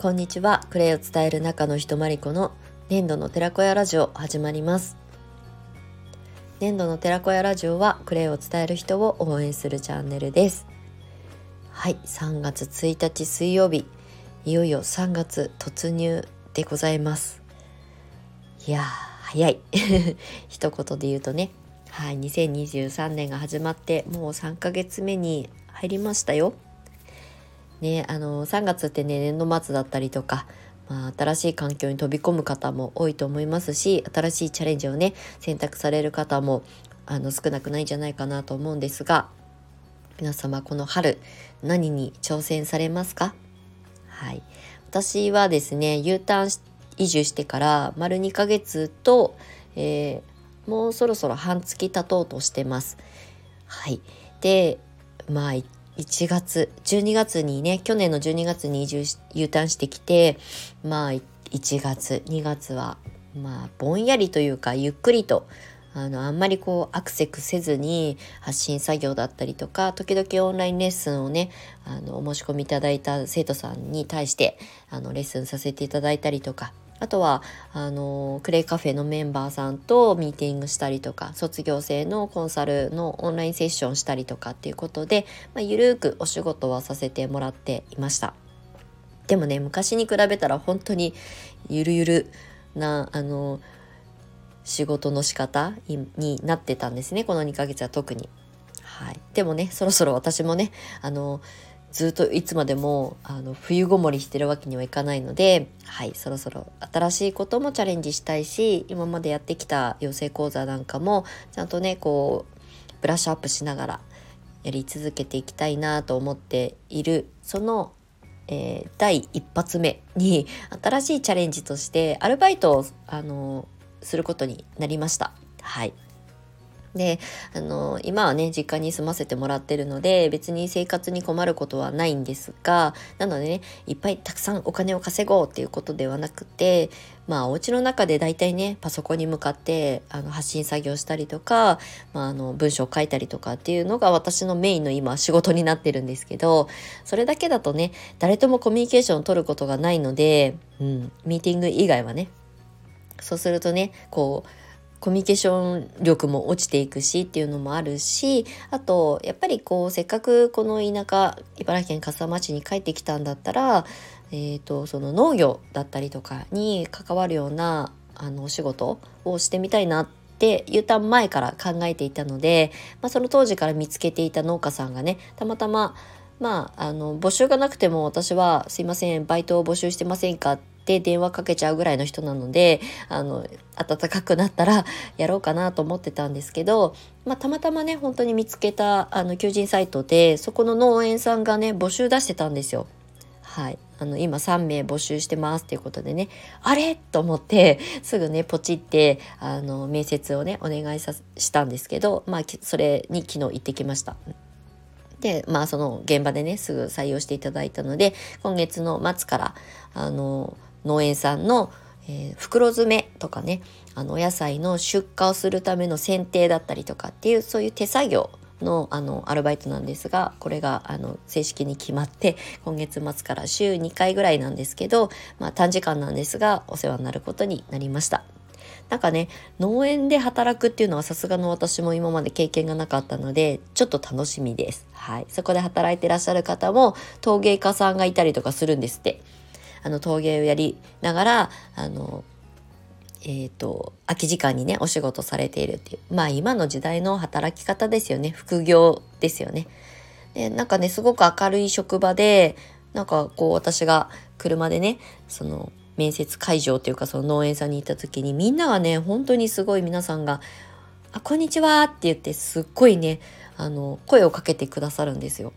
こんにちは。クレイを伝える中の人まりこの粘土の寺子屋ラジオ始まります。粘土の寺子屋ラジオはクレイを伝える人を応援するチャンネルです。はい3月1日水曜日。いよいよ3月突入でございます。いやー早い。一言で言うとね。はい2023年が始まってもう3ヶ月目に入りましたよ。ねあの3月ってね年度末だったりとかまあ、新しい環境に飛び込む方も多いと思いますし新しいチャレンジをね選択される方もあの少なくないんじゃないかなと思うんですが皆様この春何に挑戦されますか？はい私はですね U ターン移住してから丸2ヶ月と、えー、もうそろそろ半月経とうとしてます。はい。で、まあ、1月12月にね去年の12月に移住し U ターンしてきてまあ1月2月はまあぼんやりというかゆっくりとあのあんまりこうアクセクせずに発信作業だったりとか時々オンラインレッスンをねあのお申し込みいただいた生徒さんに対してあのレッスンさせていただいたりとかあとはあのクレイカフェのメンバーさんとミーティングしたりとか卒業生のコンサルのオンラインセッションしたりとかっていうことで、まあ、ゆるーくお仕事はさせてもらっていましたでもね昔に比べたら本当にゆるゆるなあの仕事の仕方になってたんですねこの2ヶ月は特に。はい、でもねそろそろ私もねあのずっといつまでもあの冬ごもりしてるわけにはいかないので、はい、そろそろ新しいこともチャレンジしたいし今までやってきた養成講座なんかもちゃんとねこうブラッシュアップしながらやり続けていきたいなと思っているその、えー、第一発目に新しいチャレンジとしてアルバイトをあのすることになりました。はいであの今はね実家に住ませてもらってるので別に生活に困ることはないんですがなのでねいっぱいたくさんお金を稼ごうっていうことではなくてまあお家の中で大体ねパソコンに向かってあの発信作業したりとか、まあ、あの文章を書いたりとかっていうのが私のメインの今仕事になってるんですけどそれだけだとね誰ともコミュニケーションを取ることがないので、うん、ミーティング以外はねそうするとねこうコミュニケーション力も落ちていくしっていうのもあるしあとやっぱりこうせっかくこの田舎茨城県笠間町に帰ってきたんだったら、えーと、その農業だったりとかに関わるようなあのお仕事をしてみたいなって U ターン前から考えていたので、まあ、その当時から見つけていた農家さんがねたまたままあ、あの募集がなくても私は「すいませんバイトを募集してませんか?」て電話かけちゃうぐらいの人なのであの暖かくなったら やろうかなと思ってたんですけど、まあ、たまたまね本当に見つけたあの求人サイトでそこの農園さんがね募集出してたんですよ。はい、あの今3名募集してますっていうことでねあれ？と思ってすぐねポチってあの面接をねお願いさしたんですけどまあそれに昨日行ってきました。でまあその現場でねすぐ採用していただいたので今月の末からあの農園さんの、えー、袋詰めとかねあのお野菜の出荷をするための剪定だったりとかっていうそういう手作業のあのアルバイトなんですがこれがあの正式に決まって今月末から週2回ぐらいなんですけど、まあ、短時間なんですがお世話になることになりました。なんかね農園で働くっていうのはさすがの私も今まで経験がなかったのでちょっと楽しみです。はい、そこで働いてらっしゃる方も陶芸家さんがいたりとかするんですって。あの陶芸をやりながらあのえーと、空き時間にねお仕事されているっていうまあ今の時代の働き方ですよね副業ですよね。でなんかねすごく明るい職場でなんかこう私が車でねその面接会場というかその農園さんに行った時にみんながね本当にすごい皆さんが「あこんにちは」って言ってすっごいねあの声をかけてくださるんですよ。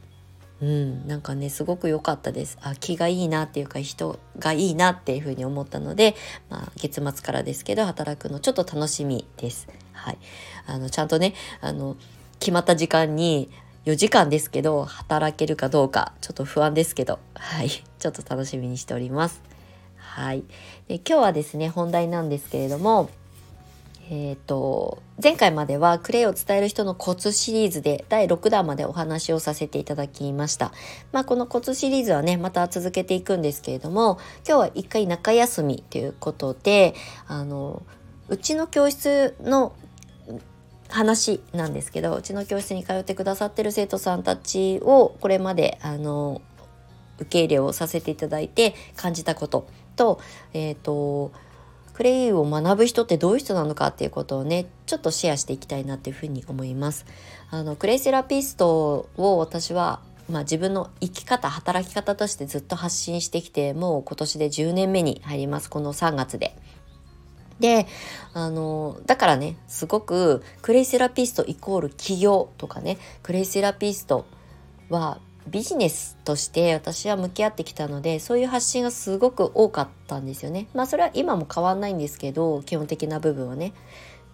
うん、なんかねすごく良かったですあ気がいいなっていうか人がいいなっていうふうに思ったので、まあ、月末からですけど働くのちょっと楽しみです。はい、あのちゃんとねあの決まった時間に4時間ですけど働けるかどうかちょっと不安ですけどはいちょっと楽しみにしております。はい、で今日はですね本題なんですけれどもえ、ー、と前回まではクレイを伝える人のコツシリーズで第6弾までお話をさせていただきました。まあこのコツシリーズはね、また続けていくんですけれども、今日は一回中休みということで、あの、うちの教室の話なんですけど、うちの教室に通ってくださってる生徒さんたちをこれまであの受け入れをさせていただいて感じたことと、えっ、ー、と、クレイを学ぶ人ってどういう人なのかっていうことをねちょっとシェアしていきたいなっていうふうに思いますあのクレイセラピストを私はまあ、自分の生き方働き方としてずっと発信してきてもう今年で10年目に入りますこの3月で。であのだからねすごくクレイセラピストイコール企業とかねクレイセラピストはビジネスとして私は向き合ってきたのでそういう発信がすごく多かったんですよね。まあそれは今も変わんないんですけど基本的な部分はね。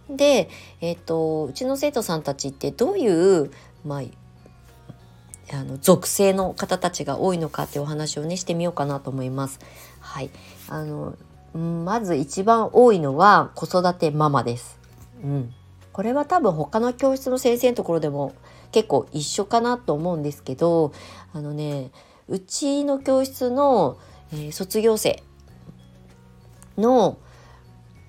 で、えっ、ー、とうちの生徒さんたちってどういう、まあ、あの属性の方たちが多いのかってお話をねしてみようかなと思います。はい、あのまず一番多いのは子育てママです。うん、これは多分他の教室の先生のところでも結構一緒かなと思うんですけどあのねうちの教室の、えー、卒業生の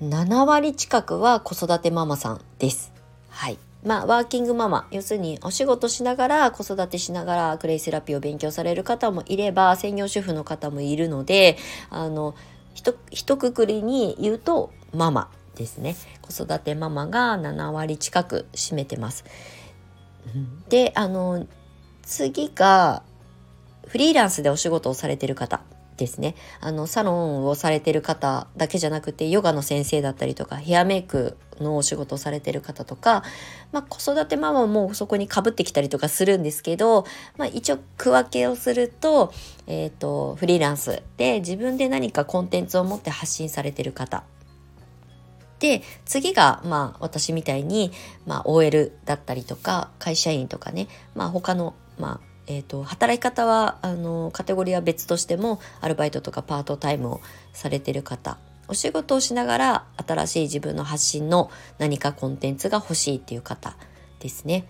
7割近くは子育てママさんです。はい。まあ、ワーキングママ、要するにお仕事しながら子育てしながらクレイセラピーを勉強される方もいれば、専業主婦の方もいるので、あの、ひと、ひとくくりに言うとママですね。子育てママが7割近く占めてます。であの次がフリーランスでお仕事をされてる方ですね。あのサロンをされてる方だけじゃなくてヨガの先生だったりとかヘアメイクのお仕事をされてる方とか、まあ、子育てママもそこにかぶってきたりとかするんですけど、まあ、一応区分けをすると,、えーとフリーランスで自分で何かコンテンツを持って発信されてる方。で次がまあ私みたいに、まあ、OL だったりとか会社員とかね、まあ、他の、まあえーと、働き方はあのカテゴリーは別としてもアルバイトとかパートタイムをされてる方。お仕事をしながら新しい自分の発信の何かコンテンツが欲しいっていう方ですね。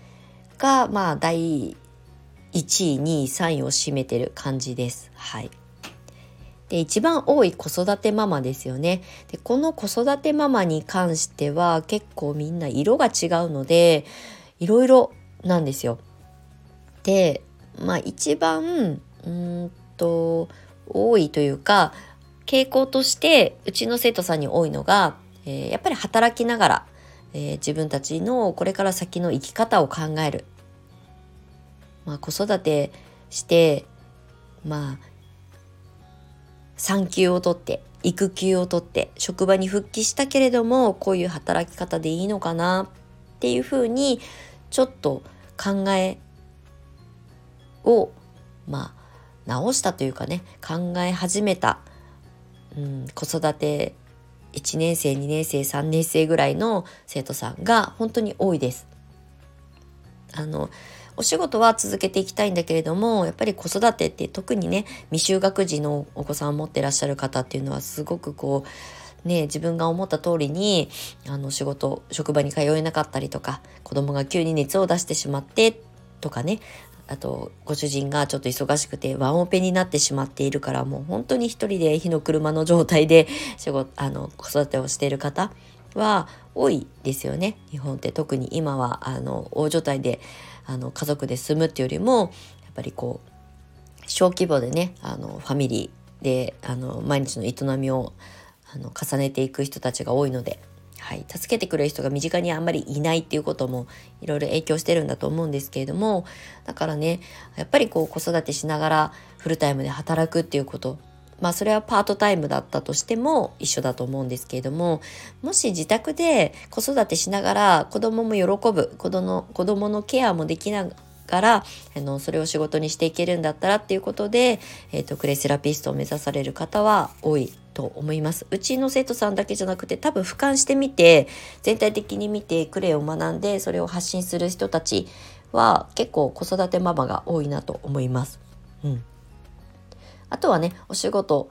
がまあ第1位2位3位を占めてる感じです。はい。で一番多い子育てママですよねでこの子育てママに関しては結構みんな色が違うのでいろいろなんですよ。でまあ一番うんと多いというか傾向としてうちの生徒さんに多いのが、えー、やっぱり働きながら、えー、自分たちのこれから先の生き方を考える。まあ、子育てしてまあ産休を取って育休を取って職場に復帰したけれどもこういう働き方でいいのかなっていうふうにちょっと考えをまあ直したというかね考え始めた、うん、子育て1年生2年生3年生ぐらいの生徒さんが本当に多いです。あのお仕事は続けていきたいんだけれどもやっぱり子育てって特にね未就学児のお子さんを持ってらっしゃる方っていうのはすごくこうね、自分が思った通りにあの仕事職場に通えなかったりとか子供が急に熱を出してしまってとかねあとご主人がちょっと忙しくてワンオペになってしまっているからもう本当に一人で火の車の状態で仕事あの子育てをしている方は多いですよね日本って。特に今はあの大所帯であの家族で住むっていうよりもやっぱりこう小規模でねあのファミリーであの毎日の営みをあの重ねていく人たちが多いので、はい、助けてくれる人が身近にあんまりいないっていうこともいろいろ影響してるんだと思うんですけれどもだからねやっぱりこう子育てしながらフルタイムで働くっていうことまあそれはパートタイムだったとしても一緒だと思うんですけれどももし自宅で子育てしながら子供も喜ぶ子供子供のケアもできながらあのそれを仕事にしていけるんだったらっていうことで、えーと、クレイセラピストを目指される方は多いと思います。うちの生徒さんだけじゃなくて多分俯瞰してみて全体的に見てクレイを学んでそれを発信する人たちは結構子育てママが多いなと思います。うんあとはねお仕事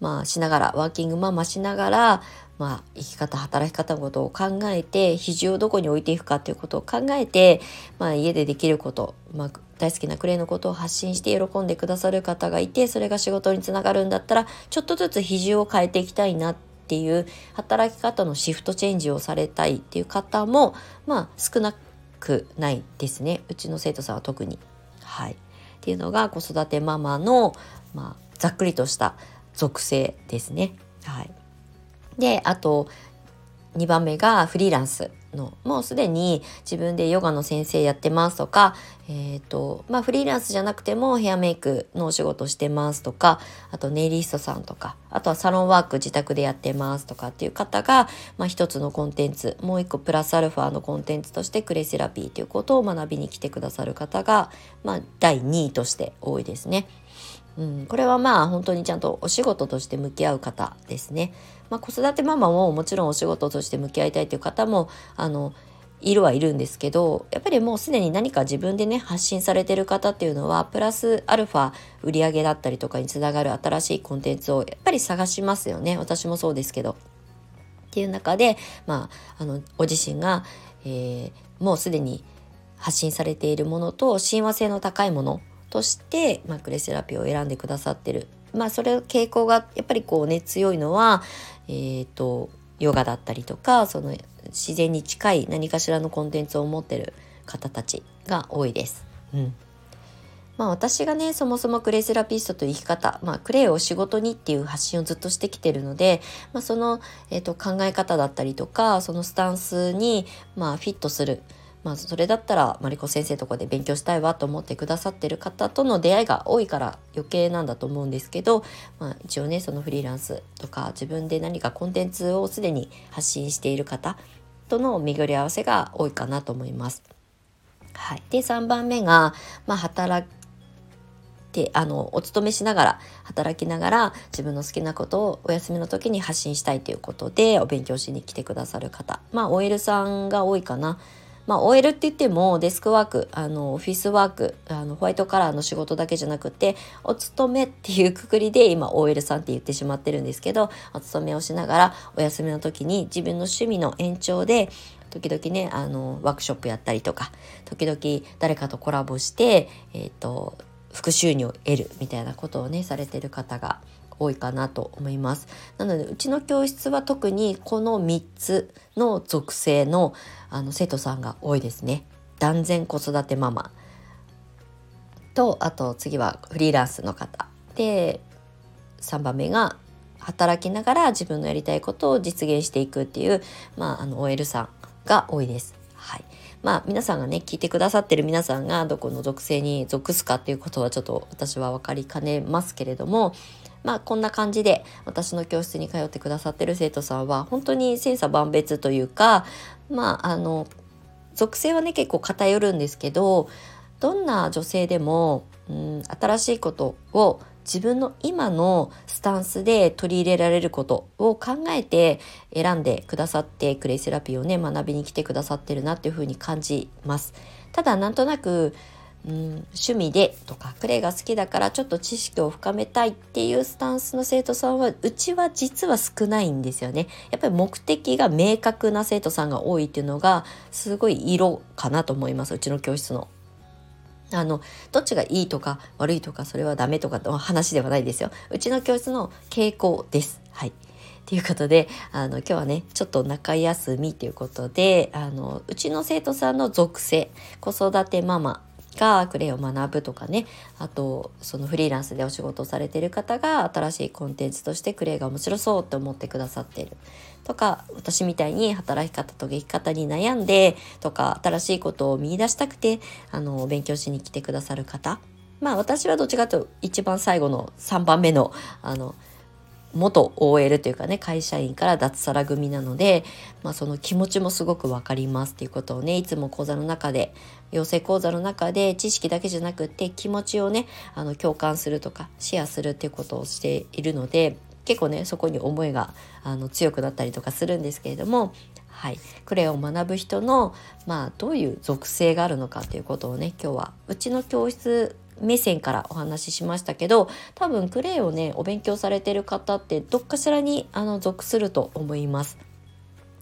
まあしながらワーキングママしながらまあ、生き方働き方のことを考えて肘をどこに置いていくかということを考えて、まあ、家でできること、まあ、大好きなクレイのことを発信して喜んでくださる方がいてそれが仕事につながるんだったらちょっとずつ肘を変えていきたいなっていう働き方のシフトチェンジをされたいっていう方も、まあ、少なくないですねうちの生徒さんは特に。はい、っていうのが子育てママの、まあ、ざっくりとした属性ですね。はい、であと2番目がフリーランスのもうすでに自分でヨガの先生やってますとか、えーとまあ、フリーランスじゃなくてもヘアメイクのお仕事してますとかあとネイリストさんとかあとはサロンワーク自宅でやってますとかっていう方が、まあ、一つのコンテンツもう一個プラスアルファのコンテンツとしてクレセラピーということを学びに来てくださる方が、まあ、第2位として多いですね。うん、これはまあ本当にちゃんとお仕事として向き合う方ですね。まあ、子育てママももちろんお仕事として向き合いたいという方もあのいるはいるんですけどやっぱりもうすでに何か自分でね発信されてる方っていうのはプラスアルファ売り上げだったりとかにつながる新しいコンテンツをやっぱり探しますよね私もそうですけど。っていう中で、まあ、あのご自身が、えー、もうすでに発信されているものと親和性の高いものとして、まあ、クレセラピーを選んでくださってる。まあそれ傾向がやっぱりこうね強いのはえっ、ー、とヨガだったりとかその自然に近い何かしらのコンテンツを持ってる方たちが多いです。うん。まあ、私がねそもそもクレイセラピストという生き方、まあ、クレイを仕事にっていう発信をずっとしてきてるので、まあ、その、えーと考え方だったりとかそのスタンスに、まあ、フィットするまあ、それだったらマリコ先生とかで勉強したいわと思ってくださってる方との出会いが多いから余計なんだと思うんですけど、まあ、一応ねそのフリーランスとか自分で何かコンテンツをすでに発信している方との巡り合わせが多いかなと思います。はい、で3番目が、まあ、働てあのお勤めしながら働きながら自分の好きなことをお休みの時に発信したいということでお勉強しに来てくださる方。まあ OL さんが多いかな。まあ、OL って言ってもデスクワークあのオフィスワークあのホワイトカラーの仕事だけじゃなくてお勤めっていうくくりで今 OL さんって言ってしまってるんですけどお勤めをしながらお休みの時に自分の趣味の延長で時々ねあのワークショップやったりとか時々誰かとコラボして、えーと、と副収入を得るみたいなことをねされてる方が多いかなと思います。なのでうちの教室は特にこの3つの属性のあの生徒さんが多いですね。断然子育てママとあと次はフリーランスの方で3番目が働きながら自分のやりたいことを実現していくっていう、まあ、あの OL さんが多いです。はい、まあ皆さんがね聞いてくださってる皆さんがどこの属性に属すかっていうことはちょっと私は分かりかねますけれどもまあこんな感じで私の教室に通ってくださってる生徒さんは本当に千差万別というかまああの属性はね結構偏るんですけどどんな女性でも、うん、新しいことを自分の今のスタンスで取り入れられることを考えて選んでくださってクレイセラピーをね学びに来てくださってるなっていうふうに感じます。ただなんとなくうん、趣味でとかクレイが好きだからちょっと知識を深めたいっていうスタンスの生徒さんはうちは実は少ないんですよね。やっぱり目的が明確な生徒さんが多いっていうのがすごい色かなと思いますうちの教室の。あのどっちがいいとか悪いとかそれはダメとかの話ではないですよ。うちの教室の傾向です。はい。ということであの今日はねちょっと中休みということであのうちの生徒さんの属性子育てママがクレイを学ぶとかね。あとそのフリーランスでお仕事をされてる方が新しいコンテンツとしてクレイが面白そうって思ってくださってる。とか私みたいに働き方と生き方に悩んでとか新しいことを見出したくてあの勉強しに来てくださる方。まあ私はどっちかというと一番最後の3番目のあの元 OL というかね会社員から脱サラ組なので、まあ、その気持ちもすごく分かりますっていうことをねいつも講座の中で養成講座の中で知識だけじゃなくって気持ちをねあの共感するとかシェアするっていうことをしているので結構ねそこに思いがあの強くなったりとかするんですけれどもはい、クレを学ぶ人の、まあ、どういう属性があるのかということをね今日はうちの教室目線からお話ししましたけど多分クレイをねお勉強されてる方ってどっかしらにあの属すると思います。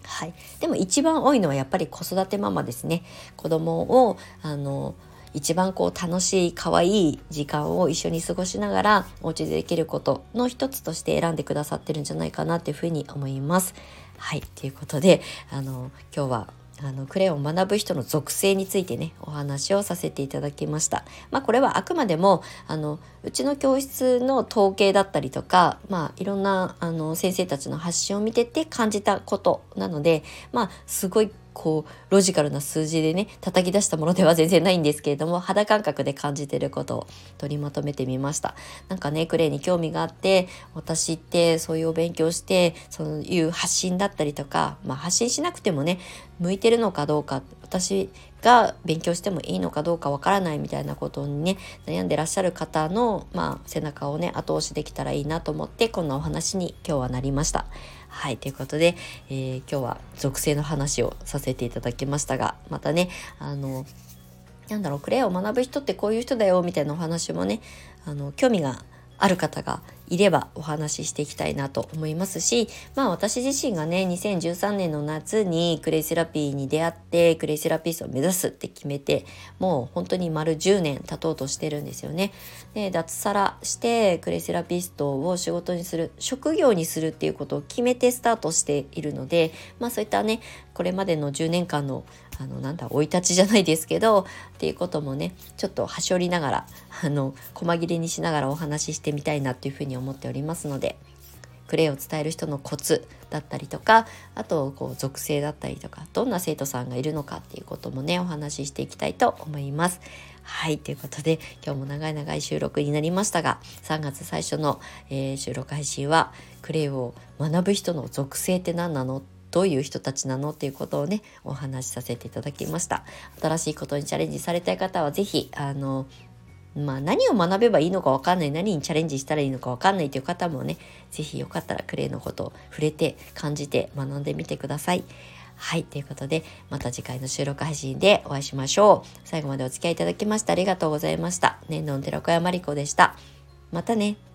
はい、でも一番多いのはやっぱり子育てママですね子供をあの一番こう楽しい可愛い時間を一緒に過ごしながらお家でできることの一つとして選んでくださってるんじゃないかなっていうふうに思います。はいということであの今日はあのクレヨンを学ぶ人の属性についてねお話をさせていただきました。まあ、これはあくまでもあのうちの教室の統計だったりとか、まあ、いろんなあの先生たちの発信を見てて感じたことなので、まあ、すごいこうロジカルな数字でね叩き出したものでは全然ないんですけれども肌感覚で感じてることを取りまとめてみましたなんかねクレイに興味があって私ってそういうお勉強してそういう発信だったりとか、まあ、発信しなくてもね向いてるのかどうか私が勉強してもいいのかどうかわからないみたいなことにね悩んでらっしゃる方の、まあ、背中をね後押しできたらいいなと思ってこんなお話に今日はなりました。はいということで、えー、今日は属性の話をさせていただきましたがまたねあのなんだろうクレアを学ぶ人ってこういう人だよみたいなお話もねあの興味がある方がいればお話ししていきたいなと思いますしまあ私自身がね2013年の夏にクレイセラピーに出会ってクレイセラピストを目指すって決めてもう本当に丸10年経とうとしてるんですよね。で脱サラしてクレイセラピストを仕事にする職業にするっていうことを決めてスタートしているのでまあそういったねこれまでの10年間のあのなんだ生い立ちじゃないですけどっていうこともねちょっとはしょりながらあの細切れにしながらお話ししてみたいなっていうふうに思っておりますのでクレイを伝える人のコツだったりとかあとこう属性だったりとかどんな生徒さんがいるのかっていうこともねお話ししていきたいと思います。はいということで今日も長い長い収録になりましたが3月最初の、えー、収録配信はクレイを学ぶ人の属性って何なの？どういう人たちなの？っていうことをねお話しさせていただきました。新しいことにチャレンジされたい方は是非あのまあ何を学べばいいのか分かんない何にチャレンジしたらいいのか分かんないという方もね是非よかったらクレイのことを触れて感じて学んでみてください。はい。ということで、また次回の収録配信でお会いしましょう。最後までお付き合いいただきましてありがとうございました。年の寺小屋まりこでした。またね。